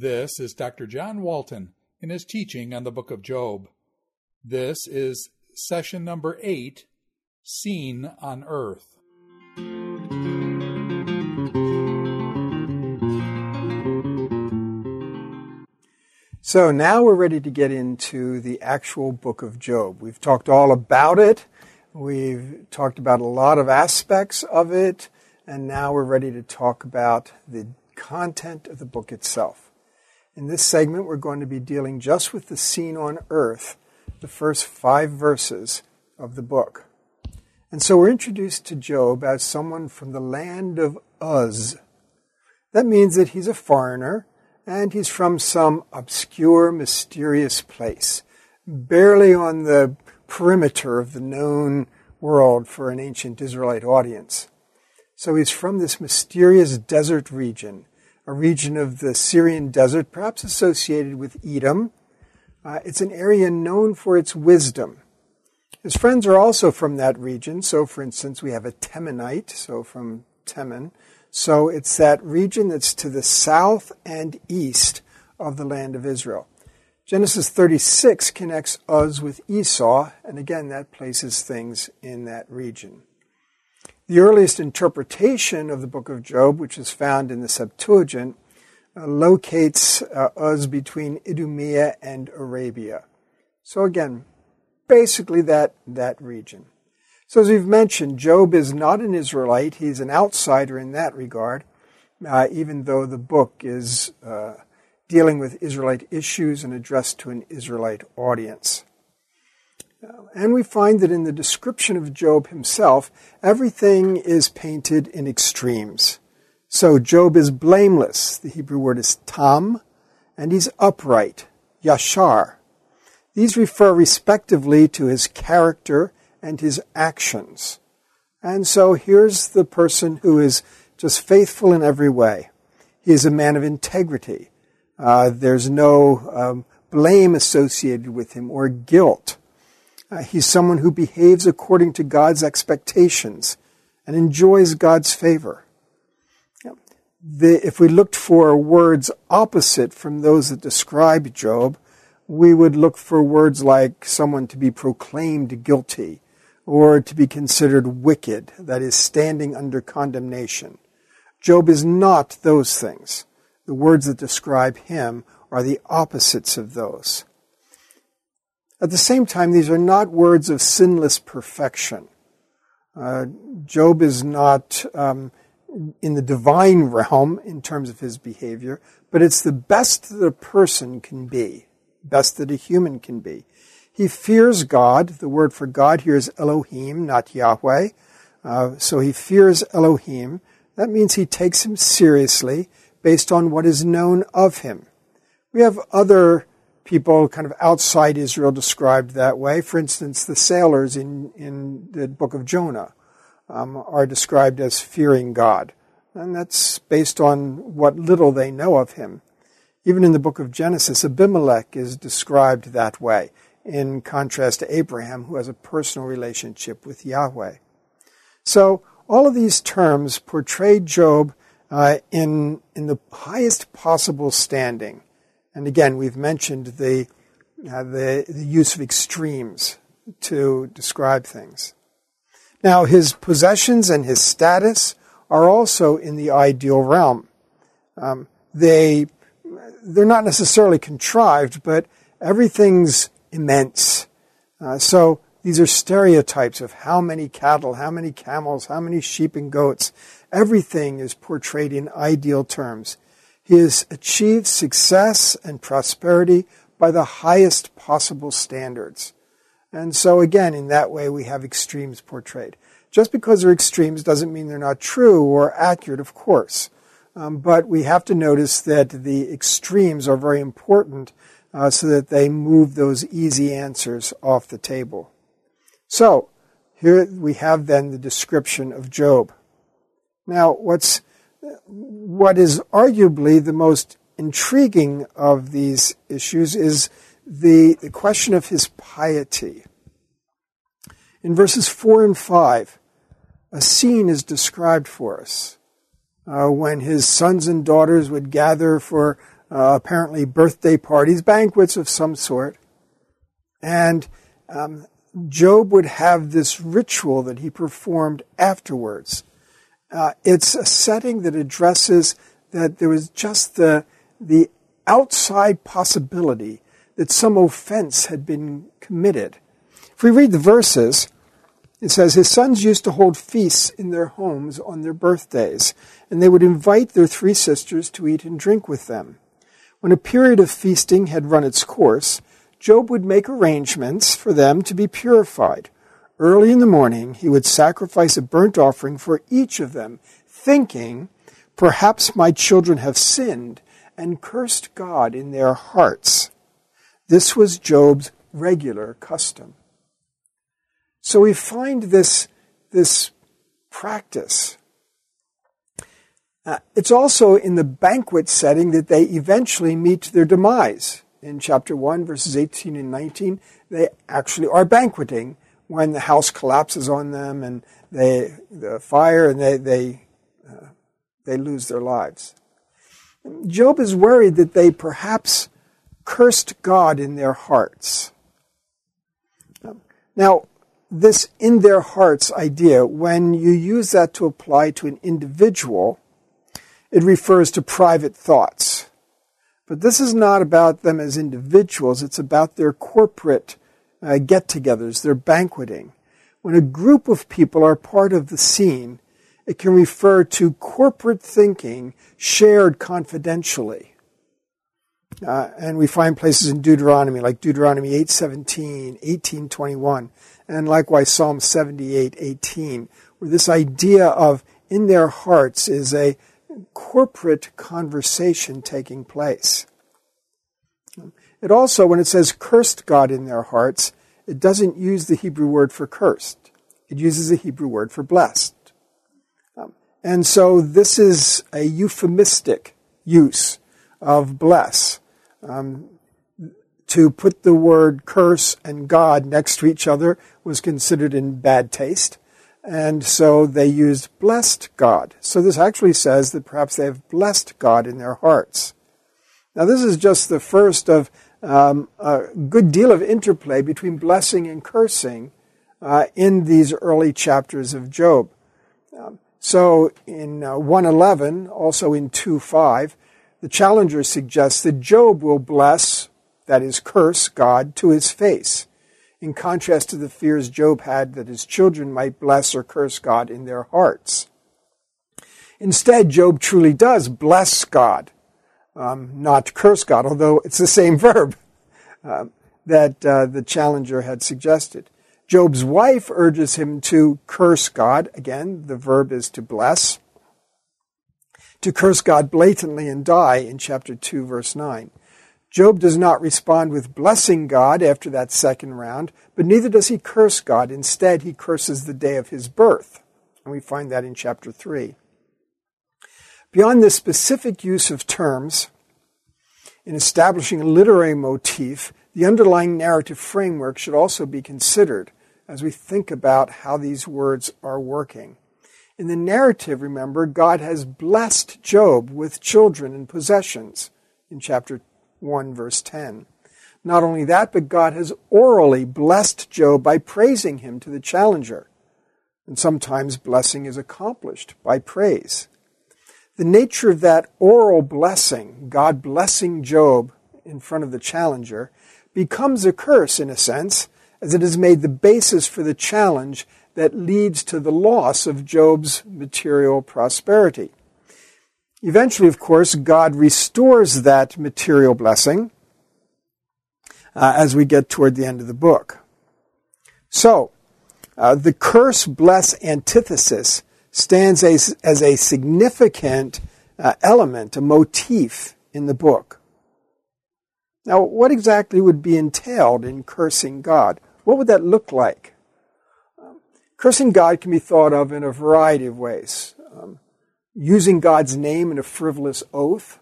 This is Dr. John Walton in his teaching on the book of Job. This is session number eight Scene on Earth. So now we're ready to get into the actual book of Job. We've talked all about it. We've talked about a lot of aspects of it. And now we're ready to talk about the content of the book itself. In this segment, we're going to be dealing just with the scene on earth, the first five verses of the book. And so we're introduced to Job as someone from the land of Uz. That means that he's a foreigner and he's from some obscure, mysterious place, barely on the perimeter of the known world for an ancient Israelite audience. So he's from this mysterious desert region, a region of the Syrian desert, perhaps associated with Edom. Uh, it's an area known for its wisdom. His friends are also from that region. So, for instance, we have a Temanite, so from Teman. So it's that region that's to the south and east of the land of Israel. Genesis 36 connects Uz with Esau, and again, that places things in that region. The earliest interpretation of the book of Job, which is found in the Septuagint, uh, locates uh, Uz between Idumea and Arabia. So again, basically that, that region. So, as we've mentioned, Job is not an Israelite. He's an outsider in that regard, uh, even though the book is uh, dealing with Israelite issues and addressed to an Israelite audience. And we find that in the description of Job himself, everything is painted in extremes. So, Job is blameless. The Hebrew word is tam, and he's upright, yashar. These refer respectively to his character and his actions. And so here's the person who is just faithful in every way. He is a man of integrity. Uh, there's no um, blame associated with him or guilt. Uh, he's someone who behaves according to God's expectations and enjoys God's favor. The, if we looked for words opposite from those that describe Job, we would look for words like someone to be proclaimed guilty or to be considered wicked, that is, standing under condemnation. Job is not those things. The words that describe him are the opposites of those. At the same time, these are not words of sinless perfection. Uh, Job is not um, in the divine realm in terms of his behavior, but it's the best that a person can be, best that a human can be. He fears God. The word for God here is Elohim, not Yahweh. Uh, so he fears Elohim. That means he takes him seriously based on what is known of him. We have other people kind of outside Israel described that way. For instance, the sailors in, in the book of Jonah um, are described as fearing God. And that's based on what little they know of him. Even in the book of Genesis, Abimelech is described that way in contrast to Abraham, who has a personal relationship with Yahweh. So, all of these terms portray Job uh, in, in the highest possible standing. And again, we've mentioned the, uh, the, the use of extremes to describe things. Now, his possessions and his status are also in the ideal realm. Um, they, they're not necessarily contrived, but everything's immense. Uh, so these are stereotypes of how many cattle, how many camels, how many sheep and goats. Everything is portrayed in ideal terms. He has achieved success and prosperity by the highest possible standards. And so again, in that way, we have extremes portrayed. Just because they're extremes doesn't mean they're not true or accurate, of course. Um, but we have to notice that the extremes are very important uh, so that they move those easy answers off the table. So, here we have then the description of Job. Now, what's, what is arguably the most intriguing of these issues is the, the question of his piety. In verses 4 and 5, a scene is described for us uh, when his sons and daughters would gather for uh, apparently birthday parties, banquets of some sort. And um, Job would have this ritual that he performed afterwards. Uh, it's a setting that addresses that there was just the, the outside possibility that some offense had been committed. If we read the verses, it says, His sons used to hold feasts in their homes on their birthdays, and they would invite their three sisters to eat and drink with them. When a period of feasting had run its course, Job would make arrangements for them to be purified. Early in the morning, he would sacrifice a burnt offering for each of them, thinking, Perhaps my children have sinned and cursed God in their hearts. This was Job's regular custom. So we find this, this practice. Uh, it's also in the banquet setting that they eventually meet their demise. In chapter 1, verses 18 and 19, they actually are banqueting when the house collapses on them and they, the fire and they, they, uh, they lose their lives. Job is worried that they perhaps cursed God in their hearts. Now, this in their hearts idea, when you use that to apply to an individual, it refers to private thoughts. But this is not about them as individuals, it's about their corporate uh, get togethers, they're banqueting. When a group of people are part of the scene, it can refer to corporate thinking shared confidentially. Uh, and we find places in Deuteronomy, like Deuteronomy 8.17, 18.21, and likewise Psalm 78, 18, where this idea of in their hearts is a corporate conversation taking place. It also, when it says cursed God in their hearts, it doesn't use the Hebrew word for cursed. It uses the Hebrew word for blessed. Um, and so this is a euphemistic use of bless. Um, to put the word curse and God next to each other was considered in bad taste. And so they used blessed God. So this actually says that perhaps they have blessed God in their hearts. Now, this is just the first of um, a good deal of interplay between blessing and cursing uh, in these early chapters of Job. Um, so in uh, 111, also in 2.5, the challenger suggests that Job will bless that is, curse God to his face, in contrast to the fears Job had that his children might bless or curse God in their hearts. Instead, Job truly does bless God, um, not curse God, although it's the same verb uh, that uh, the challenger had suggested. Job's wife urges him to curse God. Again, the verb is to bless. To curse God blatantly and die in chapter 2, verse 9. Job does not respond with blessing God after that second round, but neither does he curse God. Instead, he curses the day of his birth. And we find that in chapter 3. Beyond this specific use of terms, in establishing a literary motif, the underlying narrative framework should also be considered as we think about how these words are working. In the narrative, remember, God has blessed Job with children and possessions in chapter 1, verse 10. Not only that, but God has orally blessed Job by praising him to the challenger. And sometimes blessing is accomplished by praise. The nature of that oral blessing, God blessing Job in front of the challenger, becomes a curse in a sense, as it has made the basis for the challenge that leads to the loss of Job's material prosperity. Eventually, of course, God restores that material blessing uh, as we get toward the end of the book. So, uh, the curse bless antithesis stands as, as a significant uh, element, a motif in the book. Now, what exactly would be entailed in cursing God? What would that look like? Um, cursing God can be thought of in a variety of ways. Um, Using God's name in a frivolous oath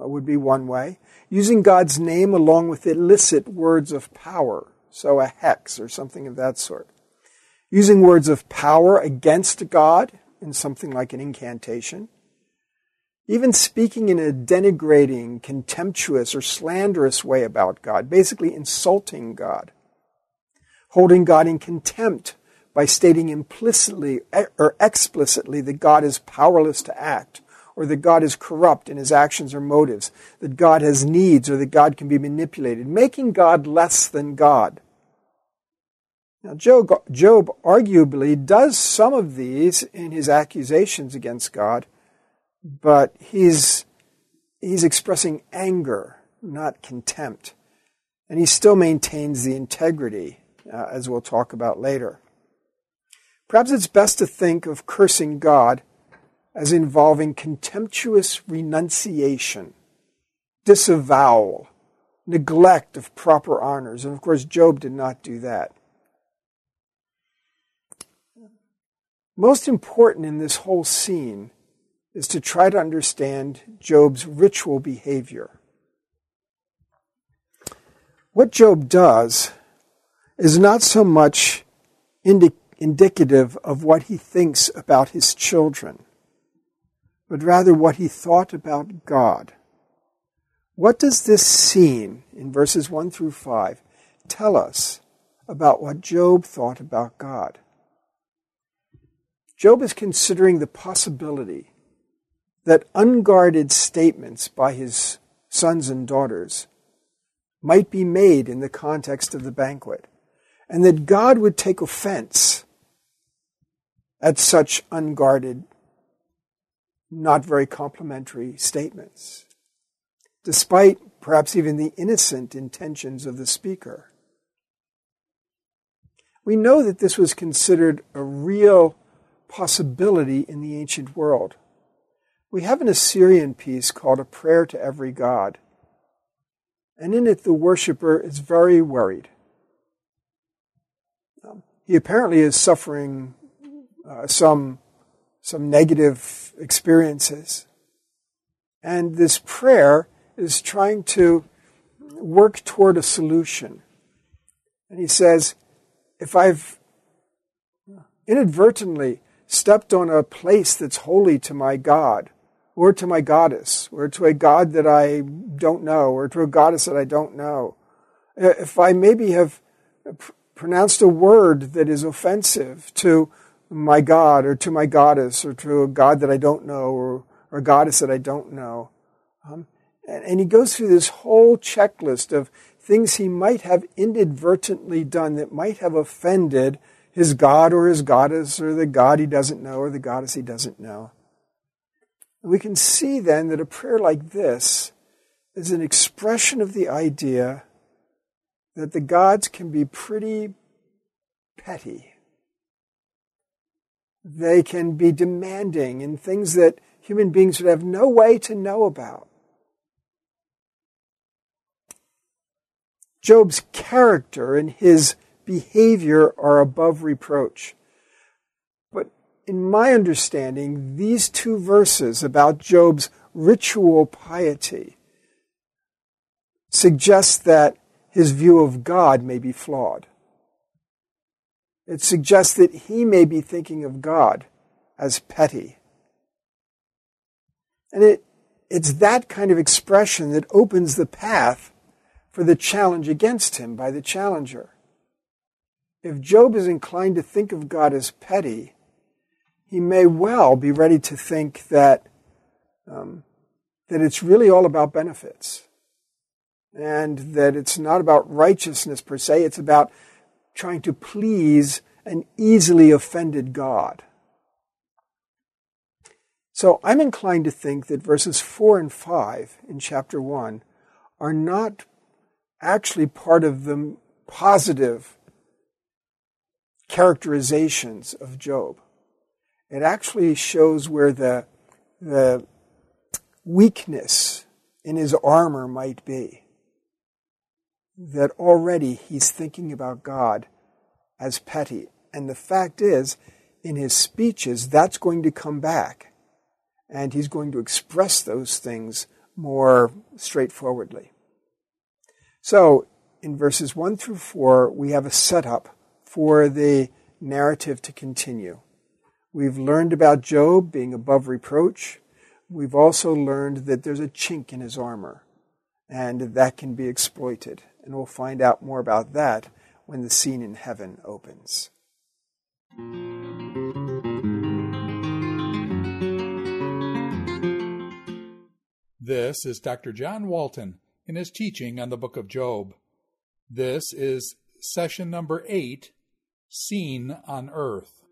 uh, would be one way. Using God's name along with illicit words of power, so a hex or something of that sort. Using words of power against God in something like an incantation. even speaking in a denigrating, contemptuous, or slanderous way about God, basically insulting God, holding God in contempt by stating implicitly or explicitly that God is powerless to act, or that God is corrupt in his actions or motives, that God has needs, or that God can be manipulated, making God less than God. Now, Job, Job arguably does some of these in his accusations against God but he's, he's expressing anger, not contempt. And he still maintains the integrity, uh, as we'll talk about later. Perhaps it's best to think of cursing God as involving contemptuous renunciation, disavowal, neglect of proper honors. And of course, Job did not do that. Most important in this whole scene is to try to understand Job's ritual behavior. What Job does is not so much indi- indicative of what he thinks about his children, but rather what he thought about God. What does this scene in verses 1 through 5 tell us about what Job thought about God? Job is considering the possibility that unguarded statements by his sons and daughters might be made in the context of the banquet, and that God would take offense at such unguarded, not very complimentary statements, despite perhaps even the innocent intentions of the speaker. We know that this was considered a real possibility in the ancient world. We have an Assyrian piece called A Prayer to Every God. And in it, the worshiper is very worried. Um, he apparently is suffering uh, some, some negative experiences. And this prayer is trying to work toward a solution. And he says, if I've inadvertently stepped on a place that's holy to my God, or to my goddess, or to a god that I don't know, or to a goddess that I don't know. If I maybe have pr- pronounced a word that is offensive to my god, or to my goddess, or to a god that I don't know, or, or a goddess that I don't know. Um, and, and he goes through this whole checklist of things he might have inadvertently done that might have offended his god or his goddess, or the god he doesn't know, or the goddess he doesn't know. We can see then that a prayer like this is an expression of the idea that the gods can be pretty petty. They can be demanding in things that human beings would have no way to know about. Job's character and his behavior are above reproach But in my understanding, these two verses about Job's ritual piety suggest that his view of God may be flawed. It suggests that he may be thinking of God as petty. And it, it's that kind of expression that opens the path for the challenge against him by the challenger. If Job is inclined to think of God as petty, he may well be ready to think that, um, that it's really all about benefits and that it's not about righteousness per se, it's about trying to please an easily offended God. So I'm inclined to think that verses 4 and 5 in chapter 1 are not actually part of the positive characterizations of Job it actually shows where the, the weakness in his armor might be. That already he's thinking about God as petty. And the fact is, in his speeches, that's going to come back. And he's going to express those things more straightforwardly. So, in verses 1 through 4, we have a setup for the narrative to continue. We've learned about Job being above reproach. we've also learned that there's a chink in his armor, and that can be exploited. And we'll find out more about that when the scene in heaven opens. This is Dr. John Walton in his teaching on the book of Job. This is session number eight Scene on Earth.